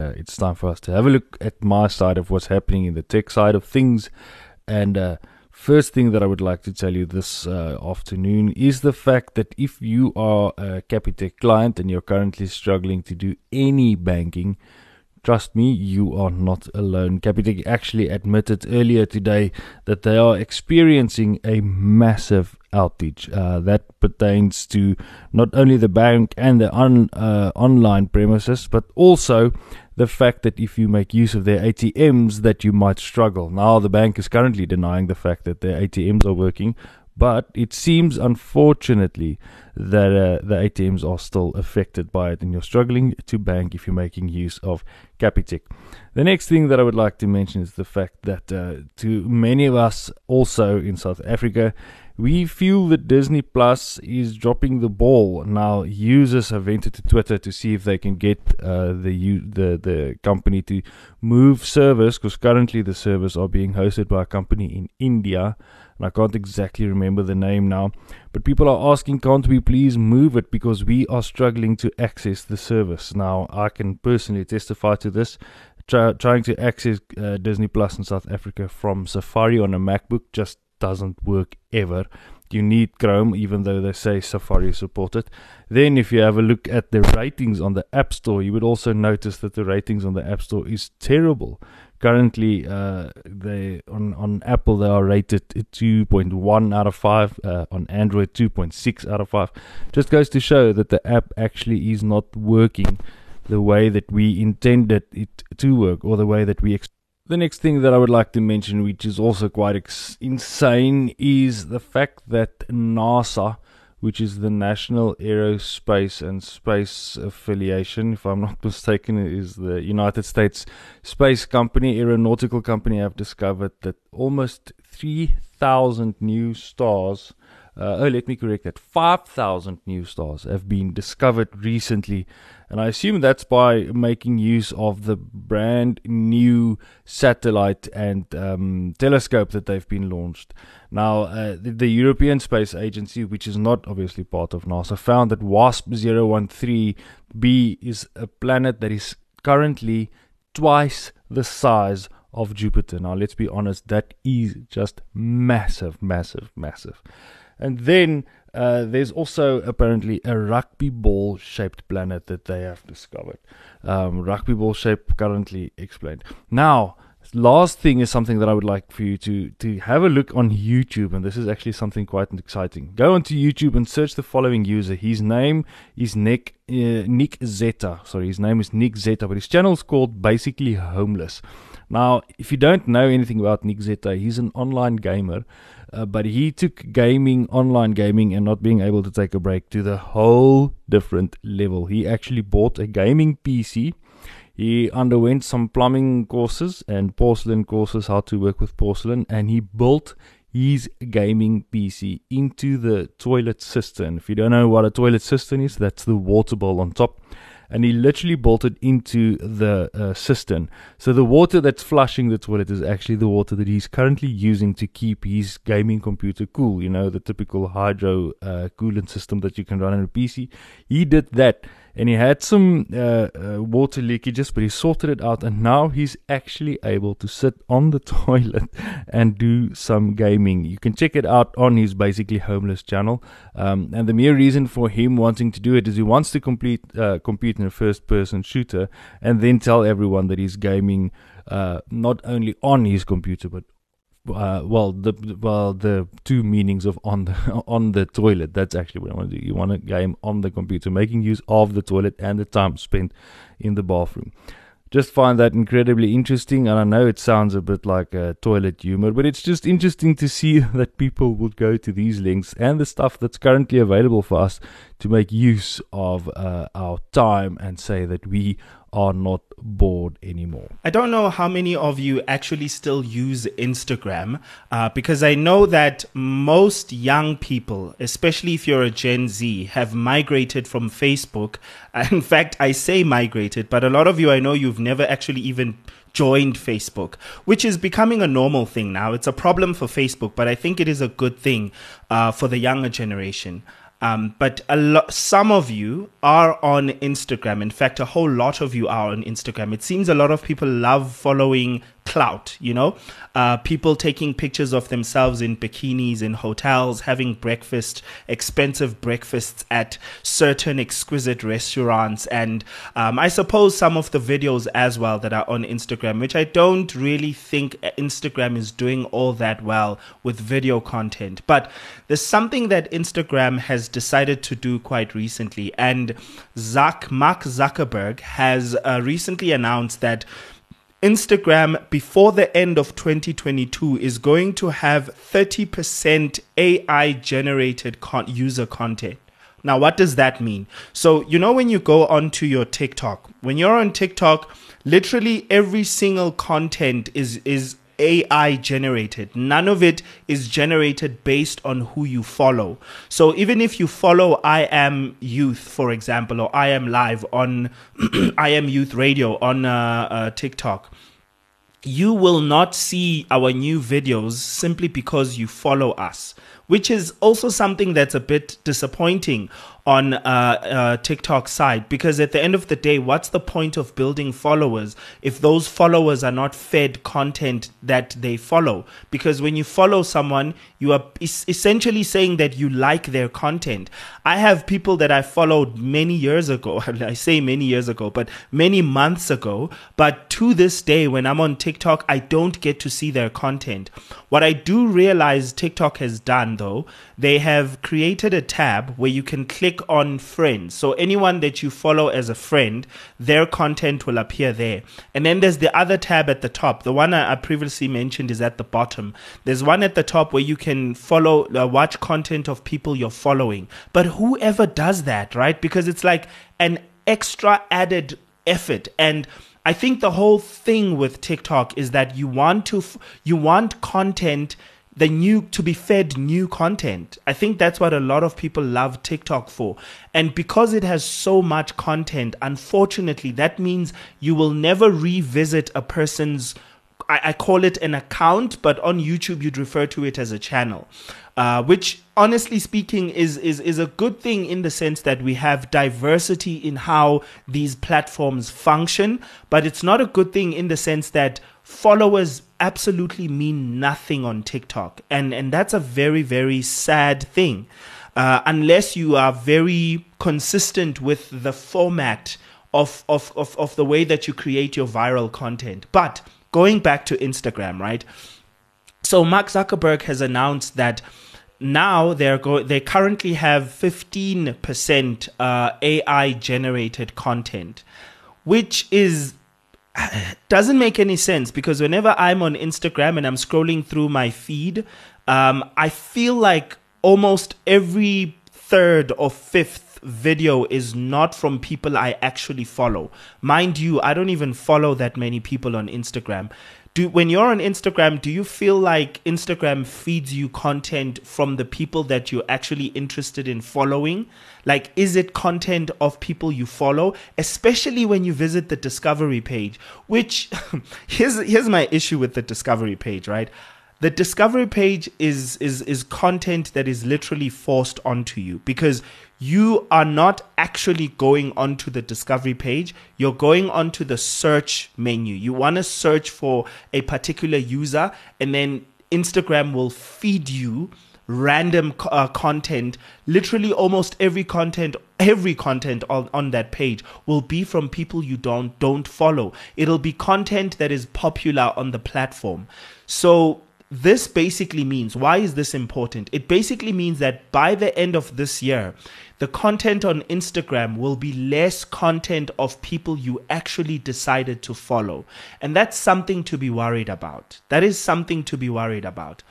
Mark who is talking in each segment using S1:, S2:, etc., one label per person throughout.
S1: Uh, it's time for us to have a look at my side of what's happening in the tech side of things. And uh, first thing that I would like to tell you this uh, afternoon is the fact that if you are a Capitec client and you're currently struggling to do any banking, Trust me, you are not alone. Capitec actually admitted earlier today that they are experiencing a massive outage. Uh, that pertains to not only the bank and the on, uh, online premises, but also the fact that if you make use of their ATMs, that you might struggle. Now, the bank is currently denying the fact that their ATMs are working, but it seems, unfortunately, that uh, the ATMs are still affected by it and you're struggling to bank if you're making use of Capitec. The next thing that I would like to mention is the fact that uh, to many of us also in South Africa, we feel that Disney Plus is dropping the ball. Now, users have entered to Twitter to see if they can get uh, the the the company to move servers because currently the servers are being hosted by a company in India and I can't exactly remember the name now. But people are asking, can't we please move it because we are struggling to access the service? Now, I can personally testify to this. Try, trying to access uh, Disney Plus in South Africa from Safari on a MacBook just doesn't work ever. You need Chrome, even though they say Safari is supported. Then, if you have a look at the ratings on the App Store, you would also notice that the ratings on the App Store is terrible currently uh, they on on Apple they are rated 2.1 out of 5 uh, on Android 2.6 out of 5 just goes to show that the app actually is not working the way that we intended it to work or the way that we the next thing that I would like to mention which is also quite ex- insane is the fact that NASA which is the National Aerospace and Space Affiliation, if I'm not mistaken, is the United States Space Company, Aeronautical Company, have discovered that almost 3,000 new stars oh, let me correct that. 5,000 new stars have been discovered recently. And I assume that's by making use of the brand new satellite and um, telescope that they've been launched. Now, uh, the, the, European Space Agency, which is not obviously part of NASA, found that WASP 013b is a planet that is currently twice the size of Jupiter. Now, let's be honest, that is just massive, massive, massive. And then uh, there's also apparently a rugby ball shaped planet that they have discovered. Um, rugby ball shape currently explained. Now, last thing is something that I would like for you to to have a look on YouTube, and this is actually something quite exciting. Go onto YouTube and search the following user. His name is Nick uh, Nick Zetta. Sorry, his name is Nick Zetta, but his channel is called Basically Homeless. Now, if you don't know anything about Nick Zetta, he's an online gamer uh, but he took gaming, online gaming, and not being able to take a break to the whole different level. He actually bought a gaming PC. He underwent some plumbing courses and porcelain courses, how to work with porcelain, and he built his gaming PC into the toilet cistern. If you don't know what a toilet cistern is, that's the water bowl on top and he literally bolted into the uh, cistern. So the water that's flushing the toilet is actually the water that he's currently using to keep his gaming computer cool. You know, the typical hydro uh, coolant system that you can run on a PC. He did that and he had some uh, uh, water leakages, but he sorted it out, and now he's actually able to sit on the toilet and do some gaming. You can check it out on his basically homeless channel. Um, and the mere reason for him wanting to do it is he wants to complete uh, compete in a first-person shooter, and then tell everyone that he's gaming uh, not only on his computer but uh, well the well the two meanings of on the on the toilet. That's actually what i want to do. You want a game on the computer making use of the toilet and the time spent in the bathroom. Just find that incredibly interesting and i know it sounds a bit like a toilet humor but it's just interesting to see that people would go to these links and the stuff that's currently available for us to make use of uh, our time and say that we are not bored anymore.
S2: I don't know how many of you actually still use Instagram uh, because I know that most young people, especially if you're a Gen Z, have migrated from Facebook. In fact, I say migrated, but a lot of you I know you've never actually even joined Facebook, which is becoming a normal thing now. It's a problem for Facebook, but I think it is a good thing uh, for the younger generation. Um, but a lot, some of you are on Instagram. In fact, a whole lot of you are on Instagram. It seems a lot of people love following clout, you know, uh, people taking pictures of themselves in bikinis in hotels, having breakfast, expensive breakfasts at certain exquisite restaurants, and um, I suppose some of the videos as well that are on Instagram, which I don't really think Instagram is doing all that well with video content. But there's something that Instagram has decided to do quite recently, and Mark Zuckerberg has uh, recently announced that Instagram before the end of 2022 is going to have 30% AI generated con- user content. Now, what does that mean? So, you know, when you go onto your TikTok, when you're on TikTok, literally every single content is, is AI generated. None of it is generated based on who you follow. So even if you follow I Am Youth, for example, or I Am Live on I Am Youth Radio on uh, uh, TikTok, you will not see our new videos simply because you follow us, which is also something that's a bit disappointing on uh, uh, TikTok side because at the end of the day, what's the point of building followers if those followers are not fed content that they follow? Because when you follow someone, you are es- essentially saying that you like their content. I have people that I followed many years ago. I say many years ago, but many months ago. But to this day, when I'm on TikTok, I don't get to see their content. What I do realize TikTok has done though, they have created a tab where you can click click on friends. So anyone that you follow as a friend, their content will appear there. And then there's the other tab at the top. The one I previously mentioned is at the bottom. There's one at the top where you can follow, uh, watch content of people you're following. But whoever does that, right? Because it's like an extra added effort and I think the whole thing with TikTok is that you want to you want content the new to be fed new content. I think that's what a lot of people love TikTok for. And because it has so much content, unfortunately, that means you will never revisit a person's I, I call it an account, but on YouTube you'd refer to it as a channel. Uh, which honestly speaking is, is is a good thing in the sense that we have diversity in how these platforms function, but it's not a good thing in the sense that followers absolutely mean nothing on TikTok. And, and that's a very, very sad thing. Uh, unless you are very consistent with the format of, of, of, of the way that you create your viral content. But going back to Instagram, right? So Mark Zuckerberg has announced that now they're go- they currently have 15% uh, AI generated content, which is doesn't make any sense because whenever I'm on Instagram and I'm scrolling through my feed, um, I feel like almost every third or fifth video is not from people I actually follow. Mind you, I don't even follow that many people on Instagram do when you're on Instagram, do you feel like Instagram feeds you content from the people that you're actually interested in following? Like, is it content of people you follow, especially when you visit the discovery page? Which here's here's my issue with the discovery page, right? The discovery page is is is content that is literally forced onto you because you are not actually going onto the discovery page. You're going onto the search menu. You want to search for a particular user and then instagram will feed you random uh, content. Literally almost every content every content on, on that page will be from people you don't don't follow. It'll be content that is popular on the platform. So this basically means why is this important? It basically means that by the end of this year, the content on Instagram will be less content of people you actually decided to follow. And that's something to be worried about. That is something to be worried about.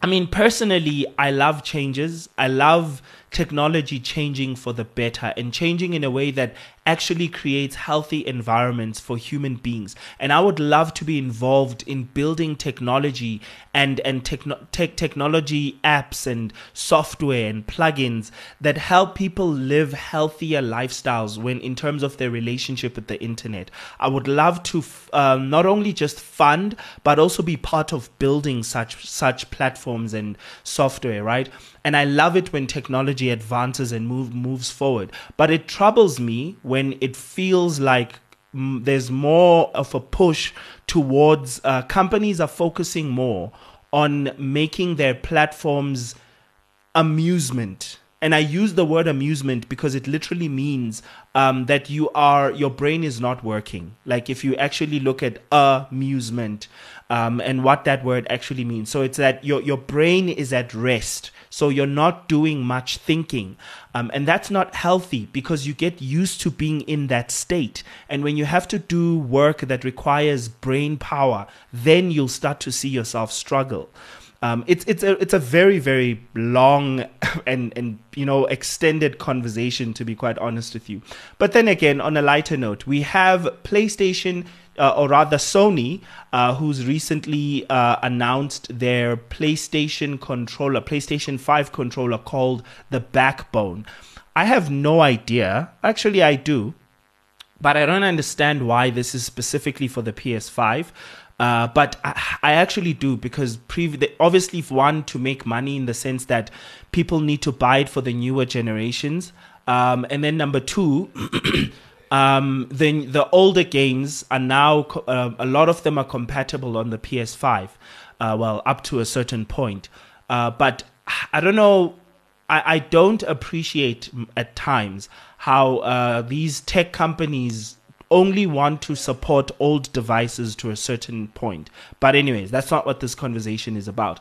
S2: I mean, personally, I love changes. I love technology changing for the better and changing in a way that actually creates healthy environments for human beings. And I would love to be involved in building technology and, and techno- tech technology apps and software and plugins that help people live healthier lifestyles when in terms of their relationship with the internet. I would love to f- um, not only just fund, but also be part of building such, such platforms and software, right? And I love it when technology advances and move, moves forward. But it troubles me when it feels like mm, there's more of a push towards uh, companies are focusing more on making their platforms amusement and I use the word amusement because it literally means um, that you are your brain is not working. Like if you actually look at amusement um, and what that word actually means, so it's that your your brain is at rest, so you're not doing much thinking, um, and that's not healthy because you get used to being in that state, and when you have to do work that requires brain power, then you'll start to see yourself struggle. Um, it's it's a it's a very very long and and you know extended conversation to be quite honest with you. But then again, on a lighter note, we have PlayStation. Uh, or rather Sony, uh, who's recently uh, announced their PlayStation controller, PlayStation 5 controller called the Backbone. I have no idea. Actually, I do. But I don't understand why this is specifically for the PS5. Uh, but I, I, actually do because prev- obviously, one to make money in the sense that people need to buy it for the newer generations, um, and then number two, um, then the older games are now uh, a lot of them are compatible on the PS5. Uh, well, up to a certain point, uh, but I don't know. I, I don't appreciate at times how uh, these tech companies only want to support old devices to a certain point. But, anyways, that's not what this conversation is about.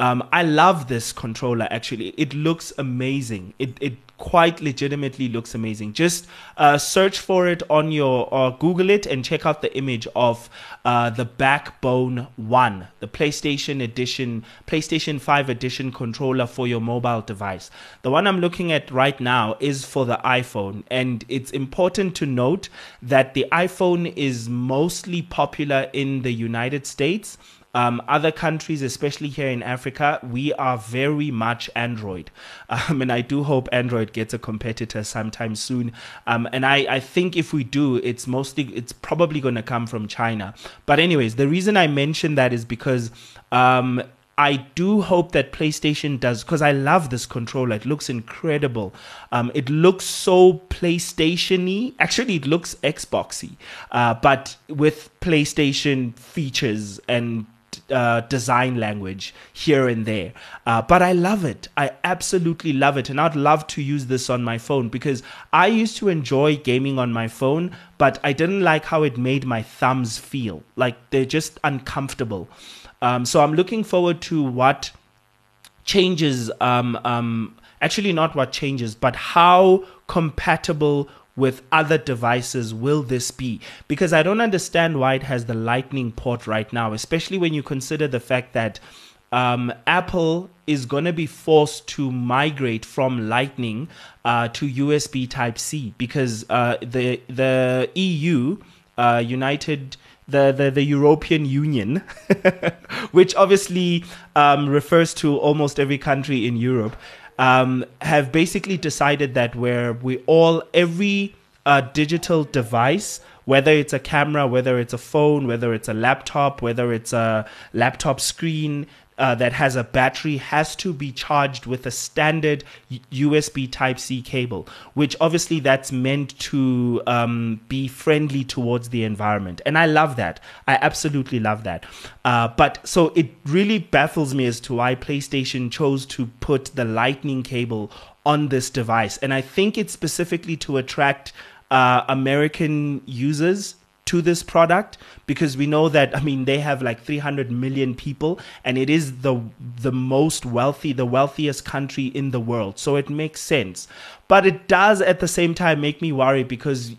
S2: Um, I love this controller actually. It looks amazing. It, it quite legitimately looks amazing. Just uh, search for it on your or Google it and check out the image of uh, the Backbone One, the PlayStation Edition, PlayStation Five Edition controller for your mobile device. The one I'm looking at right now is for the iPhone, and it's important to note that the iPhone is mostly popular in the United States um, other countries, especially here in Africa, we are very much Android. Um, and I do hope Android gets a competitor sometime soon. Um, and I, I think if we do, it's mostly, it's probably going to come from China. But, anyways, the reason I mention that is because. Um, I do hope that PlayStation does because I love this controller. It looks incredible. Um, it looks so PlayStation-y. Actually, it looks Xboxy, uh, but with PlayStation features and uh, design language here and there. Uh, but I love it. I absolutely love it. And I'd love to use this on my phone because I used to enjoy gaming on my phone, but I didn't like how it made my thumbs feel. Like they're just uncomfortable. Um, so I'm looking forward to what changes. Um, um, actually, not what changes, but how compatible with other devices will this be? Because I don't understand why it has the lightning port right now, especially when you consider the fact that um, Apple is going to be forced to migrate from Lightning uh, to USB Type C because uh, the the EU, uh, United. The, the, the European Union, which obviously um, refers to almost every country in Europe, um, have basically decided that where we all every uh, digital device whether it's a camera, whether it's a phone, whether it's a laptop, whether it's a laptop screen uh, that has a battery, has to be charged with a standard USB Type C cable, which obviously that's meant to um, be friendly towards the environment. And I love that. I absolutely love that. Uh, but so it really baffles me as to why PlayStation chose to put the Lightning cable on this device. And I think it's specifically to attract uh, American users to this product because we know that I mean they have like 300 million people and it is the the most wealthy the wealthiest country in the world. So it makes sense. But it does at the same time make me worry because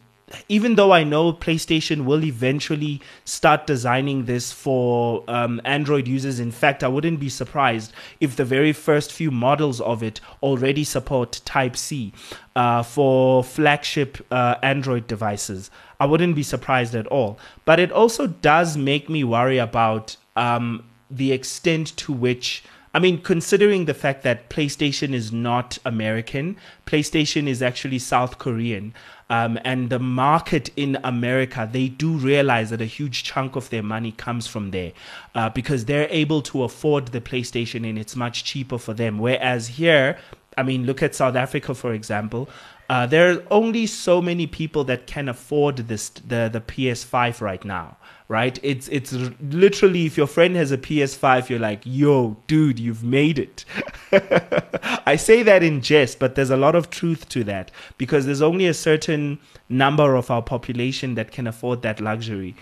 S2: even though I know PlayStation will eventually start designing this for um, Android users, in fact, I wouldn't be surprised if the very first few models of it already support Type C uh, for flagship uh, Android devices. I wouldn't be surprised at all. But it also does make me worry about um, the extent to which. I mean, considering the fact that PlayStation is not American, PlayStation is actually South Korean. Um, and the market in America, they do realize that a huge chunk of their money comes from there uh, because they're able to afford the PlayStation and it's much cheaper for them. Whereas here, I mean, look at South Africa, for example. Uh, there are only so many people that can afford this the the PS5 right now, right? It's it's literally if your friend has a PS5, you're like, yo, dude, you've made it. I say that in jest, but there's a lot of truth to that because there's only a certain number of our population that can afford that luxury.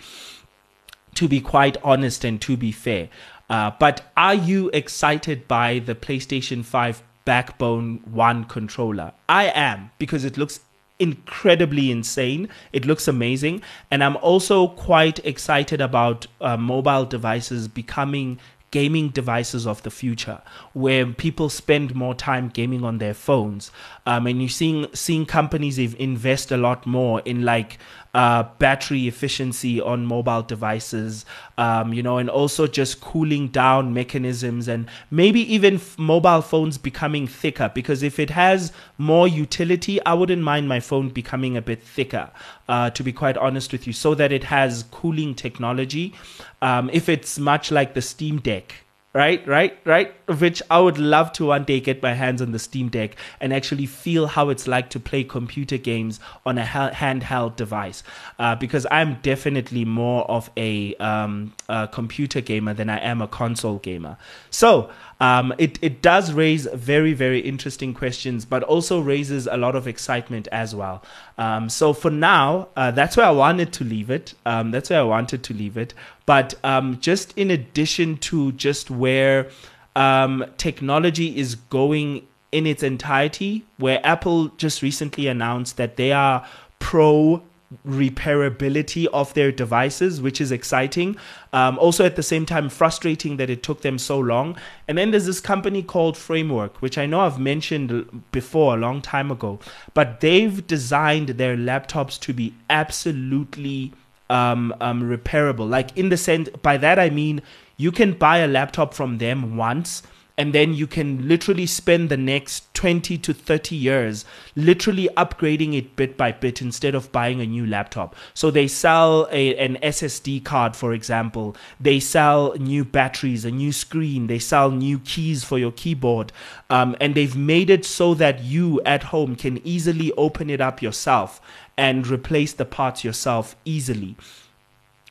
S2: To be quite honest and to be fair. Uh, but are you excited by the PlayStation 5 Backbone 1 controller. I am because it looks incredibly insane. It looks amazing. And I'm also quite excited about uh, mobile devices becoming gaming devices of the future where people spend more time gaming on their phones. Um, and you're seeing seeing companies invest a lot more in like uh, battery efficiency on mobile devices, um, you know, and also just cooling down mechanisms and maybe even f- mobile phones becoming thicker. Because if it has more utility, I wouldn't mind my phone becoming a bit thicker, uh, to be quite honest with you, so that it has cooling technology. Um, if it's much like the Steam Deck, right right right? Which i would love to one day get my hands on the steam deck and actually feel how it's like to play computer games on a handheld device. Uh, because i'm definitely more of a, um, a, computer gamer than i am a console gamer. So um, it, it does raise very very interesting questions but also raises a lot of excitement as well. Um, so for now uh, that's where i wanted to leave it. Um, that's where i wanted to leave it. But um, just in addition to just where um, technology is going in its entirety, where Apple just recently announced that they are pro repairability of their devices, which is exciting. Um, also, at the same time, frustrating that it took them so long. And then there's this company called Framework, which I know I've mentioned before a long time ago, but they've designed their laptops to be absolutely um, um, repairable. Like in the sense, by that I mean you can buy a laptop from them once and then you can literally spend the next 20 to 30 years literally upgrading it bit by bit instead of buying a new laptop. So they sell a, an SSD card, for example. They sell new batteries, a new screen. They sell new keys for your keyboard. Um, and they've made it so that you at home can easily open it up yourself and replace the parts yourself easily.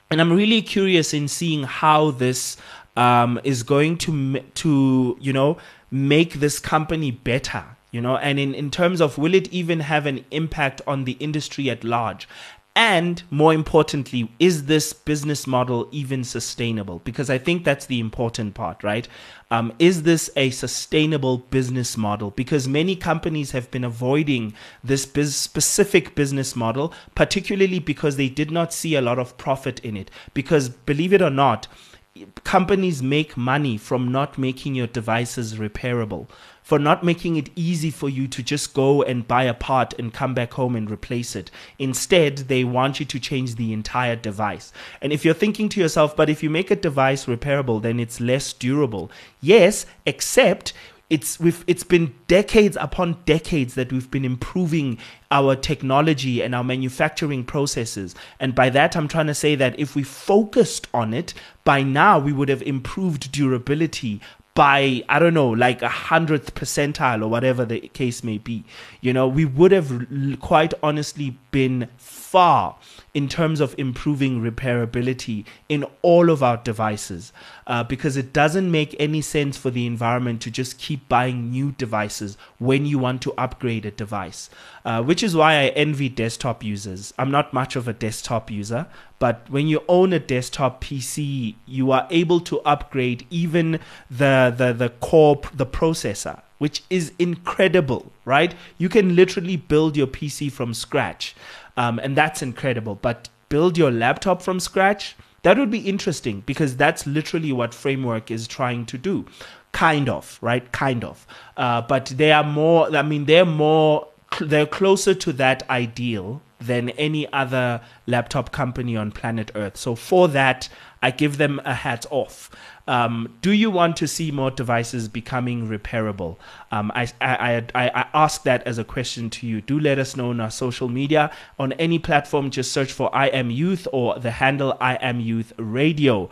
S2: And I'm really curious in seeing how this um, is going to to you know make this company better you know and in, in terms of will it even have an impact on the industry at large and more importantly, is this business model even sustainable? Because I think that's the important part, right? Um, is this a sustainable business model? Because many companies have been avoiding this biz- specific business model, particularly because they did not see a lot of profit in it. Because believe it or not, companies make money from not making your devices repairable for not making it easy for you to just go and buy a part and come back home and replace it. Instead, they want you to change the entire device. And if you're thinking to yourself, but if you make a device repairable, then it's less durable. Yes, except it's we've it's been decades upon decades that we've been improving our technology and our manufacturing processes and by that i'm trying to say that if we focused on it by now we would have improved durability by I don't know, like a hundredth percentile or whatever the case may be. You know, we would have quite honestly been far in terms of improving repairability in all of our devices uh, because it doesn't make any sense for the environment to just keep buying new devices when you want to upgrade a device, uh, which is why I envy desktop users. I'm not much of a desktop user, but when you own a desktop PC, you are able to upgrade even the, the, the core, the processor which is incredible, right? You can literally build your PC from scratch. Um, and that's incredible. But build your laptop from scratch, that would be interesting because that's literally what Framework is trying to do. Kind of, right? Kind of. Uh, but they are more, I mean, they're more, they're closer to that ideal than any other laptop company on planet Earth. So for that, I give them a hat off. Um, do you want to see more devices becoming repairable? Um, I, I, I, I ask that as a question to you. Do let us know on our social media. On any platform, just search for I Am Youth or the handle I Am Youth Radio.